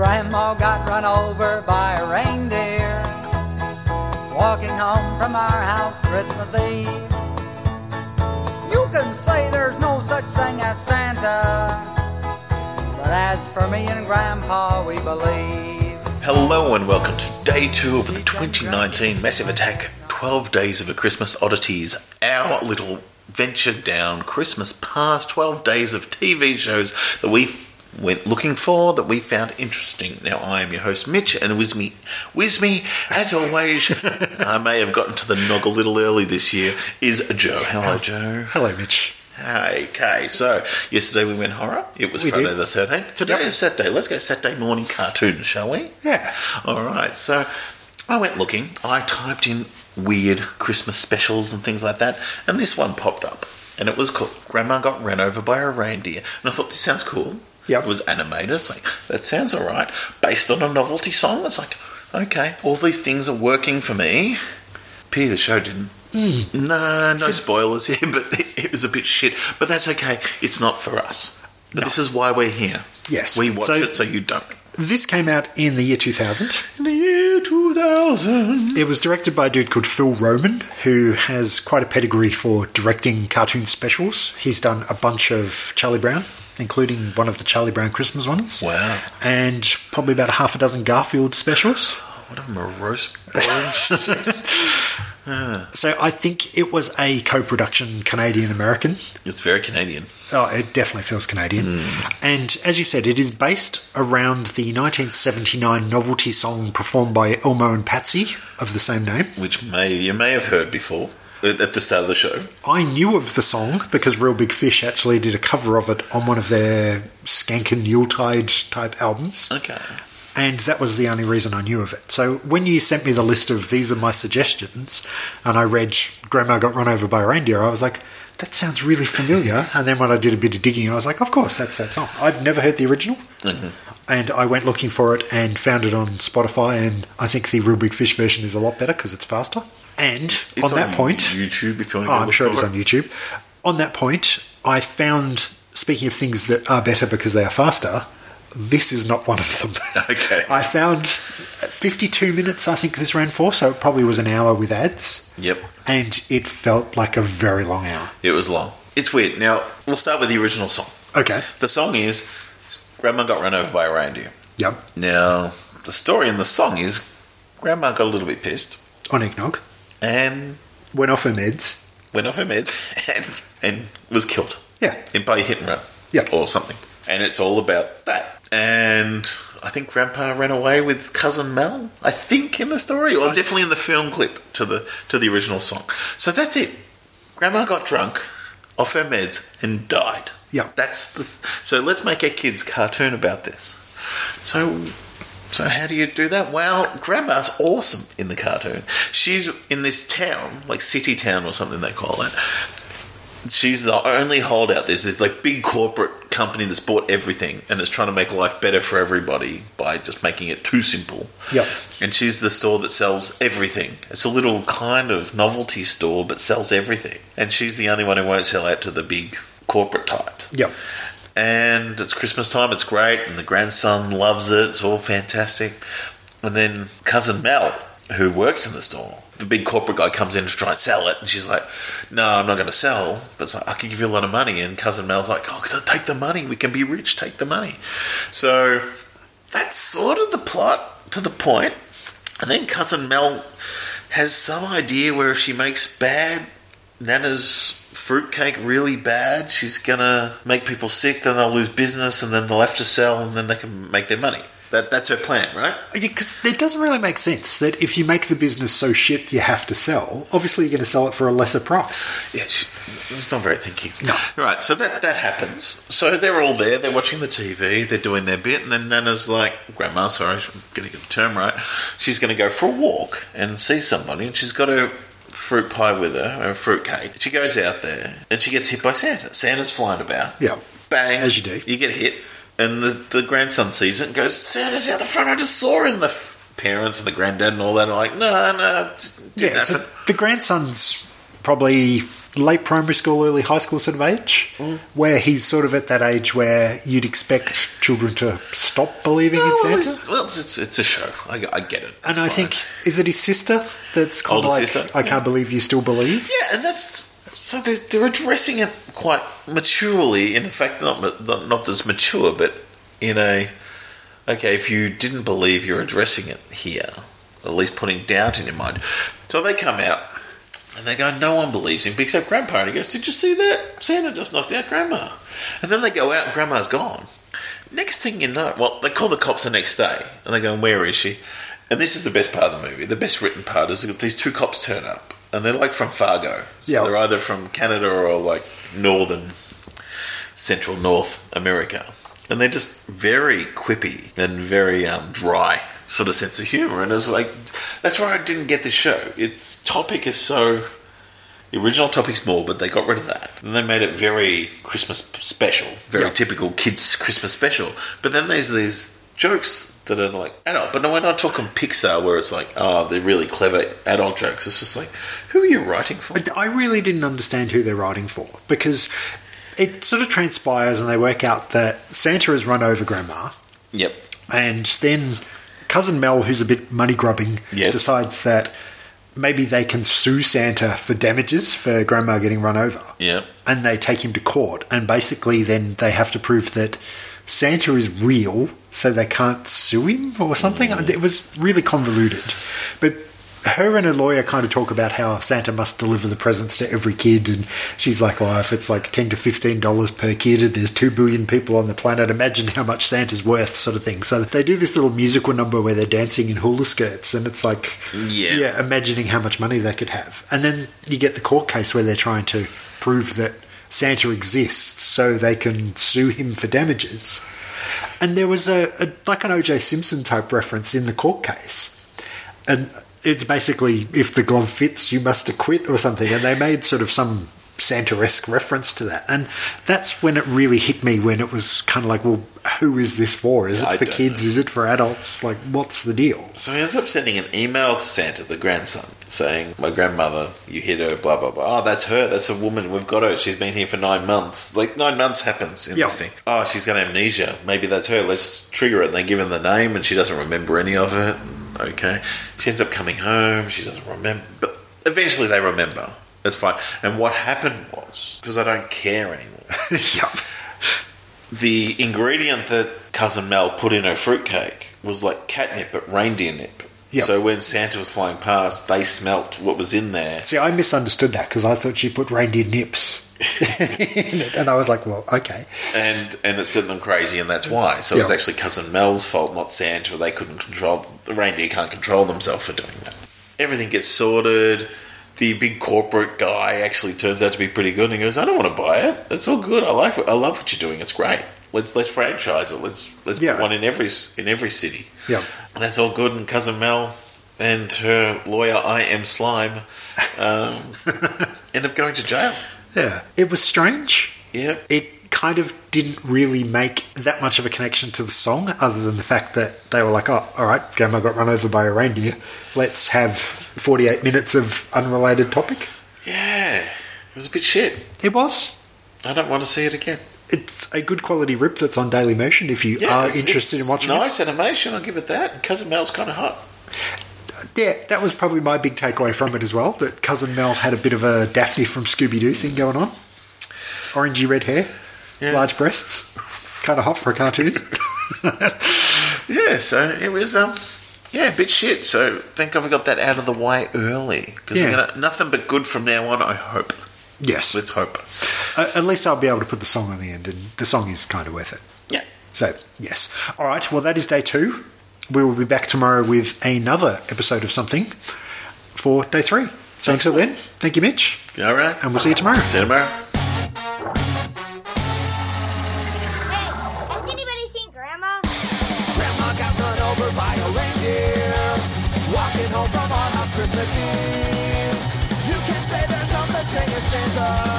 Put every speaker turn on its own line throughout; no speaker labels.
Grandma got run over by a reindeer. Walking home from our house Christmas Eve. You can say there's no such thing as Santa. But as for me and Grandpa, we believe.
Hello and welcome to day two of the 2019 Massive Attack 12 Days of a Christmas Oddities, our little venture down Christmas past 12 days of TV shows that we went looking for that we found interesting. Now, I am your host, Mitch, and with me, with me, as always, I may have gotten to the nog a little early this year, is Joe. Hello, Joe.
Hello, Mitch.
Okay, so yesterday we went horror. It was
We
Friday
did.
the 13th. Today
Yep.
is Saturday. Let's go Saturday morning cartoon, shall we?
Yeah.
All right, so I went looking. I typed in weird Christmas specials and things like that, and this one popped up, and it was called "Grandma Got Ran Over by a Reindeer." And I thought this sounds cool.
Yep.
It was animated. It's like that sounds all right, based on a novelty song. It's like okay, all these things are working for me. Pity the show didn't. Hmm. No, no
So-
spoilers here, but it, it was a bit shit. But that's okay. It's not for us. But this is why we're here.
Yes.
we watch
So-
it so you don't.
This came out in the year 2000.
In the year 2000.
It was directed by a dude called Phil Roman, who has quite a pedigree for directing cartoon specials. He's done a bunch of Charlie Brown, including one of the Charlie Brown Christmas ones.
Wow.
And probably about a half a dozen Garfield specials.
Oh, what a morose, shit.
So I think it was a co production Canadian American.
It's very Canadian.
Oh, it definitely feels Canadian. Hmm. And as you said, it is based around the 1979 novelty song performed by Elmo and Patsy of the same name.
which may you may have heard before at the start of the show.
I knew of the song because Real Big Fish actually did a cover of it on one of their Skankin' Yuletide type albums.
Okay.
And that was the only reason I knew of it. So when you sent me the list of these are my suggestions, and I read Grandma Got Run Over by a Reindeer, I was like, that sounds really familiar. And then when I did a bit of digging, I was like, of course, that's that song. I've never heard the original. Mm-hmm. And I went looking for it and found it on Spotify, and I think the Real Big Fish version is a lot better because it's faster. And
It's
on that point,
YouTube if you want to
Oh, I'm sure
for
it is
it.
on YouTube. On that point, I found, speaking of things that are better because they are faster, this is not one of them.
Okay.
I found 52 minutes, I think this ran for, so it probably was an hour with ads.
Yep.
And it felt like a very long hour.
It was long. It's weird. Now we'll start with the original song.
Okay.
The song is "Grandma got run over by a reindeer."
Yep.
Now the story in the song is Grandma got a little bit pissed
On Eggnog.
And
Went off her meds.
went off her meds and, and was killed.
Yeah.
in by a hit and run.
Yeah.
Or something. And it's all about that. And I think Grandpa ran away with cousin Mel. I think in the story, or definitely in the film clip to the to the original song. So that's it. Grandma got drunk, off her meds, and died.
Yeah.
That's the. So let's make a kids cartoon about this. So. So how do you do that? Well, Grandma's awesome in the cartoon. She's in this town, like city town or something they call it, she's the only holdout. There's this like big corporate company that's bought everything and is trying to make life better for everybody by just making it too simple.
Yep.
And she's the store that sells everything. It's a little kind of novelty store, but sells everything. And she's the only one who won't sell out to the big corporate types.
Yep.
And it's Christmas time. It's great, and the grandson loves it. It's all fantastic. And then cousin Mel, who works in the store, the big corporate guy comes in to try and sell it, and she's like, "No, I'm not going to sell, but it's like, I can give you a lot of money." And cousin Mel's like, "Oh, take the money. We can be rich. Take the money." So that's sort of the plot to the point. And then cousin Mel has some idea where if she makes bad Nana's fruitcake really bad, she's gonna make people sick, then they'll lose business, and then they'll have to sell, and then they can make their money. That that's her plan, right?
Because it doesn't really make sense that if you make the business so shit you have to sell, obviously you're going to sell it for a lesser price.
Yeah, she, it's not very thinking.
No.
Right, so that that happens. So they're all there, they're watching the TV, they're doing their bit, and then Nana's like, Grandma, sorry, I'm going to get the term right. She's going to go for a walk and see somebody, and she's got her fruit pie with her, and fruit cake. She goes out there, and she gets hit by Santa. Santa's flying about.
Yeah.
Bang.
As you do.
You get hit, and the, the grandson sees it and goes, Santa's out the front, I just saw him. The f- parents and the granddad and all that are like, no, no,
Yeah, so the grandson's probably late primary school, early high school sort of age, mm. where he's sort of at that age where you'd expect children to stop believing in
Well,
Santa.
it's, well, it's, it's, a show. I, I get it.
And
It's
I
fine.
think is it his sister that's
Older
like
sister,
I can't believe you still believe.
Yeah, and that's so they're, they're addressing it quite maturely. In fact, not not not as mature, but in a okay. If you didn't believe, you're addressing it here, at least putting doubt in your mind. So they come out and they go, "No one believes him except Grandpa." And he goes, "Did you see that? Santa just knocked out Grandma." And then they go out, and Grandma's gone. Next thing you know, well, they call the cops the next day, and they go, "Where is she?" And this is the best part of the movie. The best written part is that these two cops turn up, and they're like from Fargo. So
Yeah.
they're either from Canada or like northern, central North America, and they're just very quippy and very um, dry sort of sense of humor. And it's like that's why I didn't get the show. Its topic is so. The original topic's more, but they got rid of that. And they made it very Christmas special, very
Yeah.
typical kids' Christmas special. But then there's these jokes that are like adult. But no, we're not talking Pixar where it's like, oh, they're really clever adult jokes. It's just like, who are you writing for?
I really didn't understand who they're writing for because it sort of transpires and they work out that Santa has run over Grandma,
Yep.
and then cousin Mel, who's a bit money grubbing,
Yes.
decides that maybe they can sue Santa for damages for Grandma getting run over.
Yep.
and they take him to court, and basically then they have to prove that Santa is real, so they can't sue him or something. Mm. It was really convoluted, but her and her lawyer kind of talk about how Santa must deliver the presents to every kid, and she's like, "Well, if it's like ten to fifteen dollars per kid, and there's two billion people on the planet, imagine how much Santa's worth," sort of thing. So they do this little musical number where they're dancing in hula skirts, and it's like,
Yeah.
yeah, imagining how much money they could have. And then you get the court case where they're trying to prove that Santa exists so they can sue him for damages. And there was a, a like an OJ Simpson type reference in the court case. And it's basically if the glove fits, you must acquit or something. And they made sort of some Santa esque reference to that. And that's when it really hit me when it was kind of like, well, who is this for? Is it for kids?
know.
Is it for adults? Like, what's the deal?
So he ends up sending an email to Santa, the grandson, saying, My grandmother, you hit her, blah, blah, blah. Oh, that's her. That's a woman. We've got her. She's been here for nine months. Like, nine months happens in
Yeah.
this thing. Oh, she's got amnesia. Maybe that's her. Let's trigger it. And they give her the name, and she doesn't remember any of it. Okay. She ends up coming home. She doesn't remember. But eventually they remember. That's fine. And what happened was, because I don't care anymore,
yep.
the ingredient that cousin Mel put in her fruitcake was like catnip but reindeer nip.
Yep.
So when Santa was flying past, they smelt what was in there.
See, I misunderstood that because I thought she put reindeer nips and I was like, "Well, okay."
And and it set them crazy, and that's why. So it was actually cousin Mel's fault, not Santa. They couldn't control the reindeer can't control themselves for doing that. Everything gets sorted. The big corporate guy actually turns out to be pretty good, and he goes, "I don't want to buy it. It's all good. I like. I love what you're doing. It's great. Let's let's franchise it. Let's let's
Yeah.
put one in every in every city."
Yeah,
And that's all good. And cousin Mel and her lawyer, I.M. Slime, um, end up going to jail.
Yeah. It was strange.
Yep.
It kind of didn't really make that much of a connection to the song, other than the fact that they were like, "Oh, all right, Grandma got run over by a reindeer. Let's have forty-eight minutes of unrelated topic."
Yeah. It was a bit shit.
It was.
I don't want to see it again.
It's a good quality rip that's on Dailymotion if you
Yeah,
are interested in watching it.
nice animation. I'll give it that. And cousin Mel's kind of hot.
Yeah, that was probably my big takeaway from it as well. That cousin Mel had a bit of a Daphne from Scooby Doo thing going on. Orangey red hair,
Yeah.
large breasts, kind of hot for a cartoon.
Yeah. So it was um. Yeah, a bit shit. So thank God we got that out of the way early. Because
Yeah.
nothing but good from now on. I hope.
yes,
Let's hope.
Uh, at least I'll be able to put the song on the end, and the song is kind of worth it.
Yeah.
So yes, all right. Well, that is day two. We will be back tomorrow with another episode of something for day three. So until then, thank you, Mitch,
All right.
and we'll see you tomorrow.
See you tomorrow.
Hey, has anybody seen Grandma?
Grandma got run over by a reindeer. Walking home from our house Christmas Eve. You can say there's no such thing as Santa.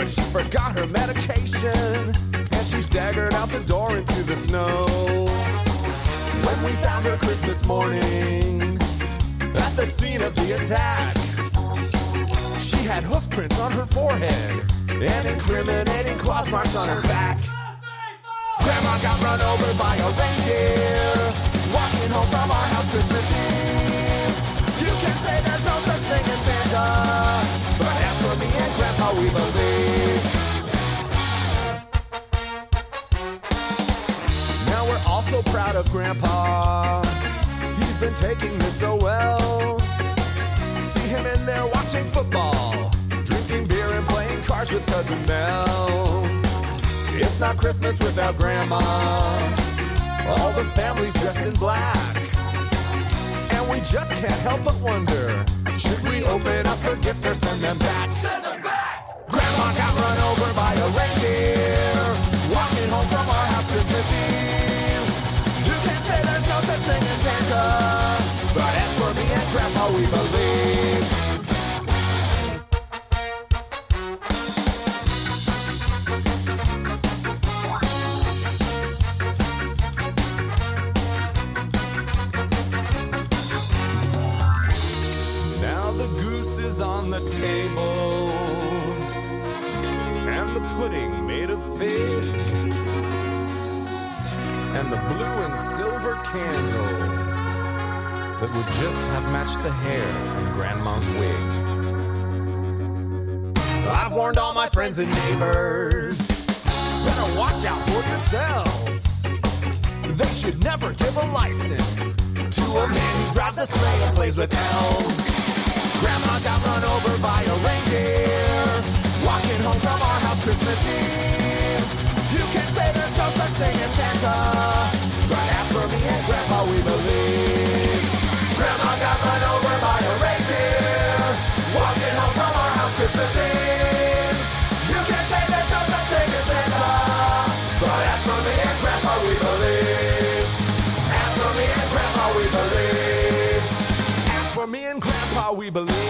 But she forgot her medication and she staggered out the door into the snow. When we found her Christmas morning at the scene of the attack, she had hoof prints on her forehead and incriminating claws marks on her back. Grandma got run over by a reindeer walking home from our house Christmas Eve. You can say there's no such thing as Santa, but as for me and Grandpa, we believe. We're also proud of Grandpa. He's been taking this so well. See him in there watching football, drinking beer and playing cards with Cousin Mel. It's not Christmas without Grandma. All the family's dressed in black. And we just can't help but wonder should we open up her gifts or send them back? Send them back! Grandma got run over by a reindeer no such Santa, but as for me and Grandpa, we believe. Now the goose is on the table, and the pudding made of fig, the blue and silver candles that would just have matched the hair on Grandma's wig. I've warned all my friends and neighbors, better watch out for yourselves. They should never give a license to a man who drives a sleigh and plays with elves. Grandma got run over by a reindeer walking home from our house Christmas Eve. You can say such thing as Santa, but as for me and Grandpa, we believe. Grandma got run over by a reindeer walking home from our house Christmas Eve. You can say there's no such thing as Santa, but as for me and Grandpa, we believe. As for me and Grandpa, we believe. As for me and Grandpa, we believe.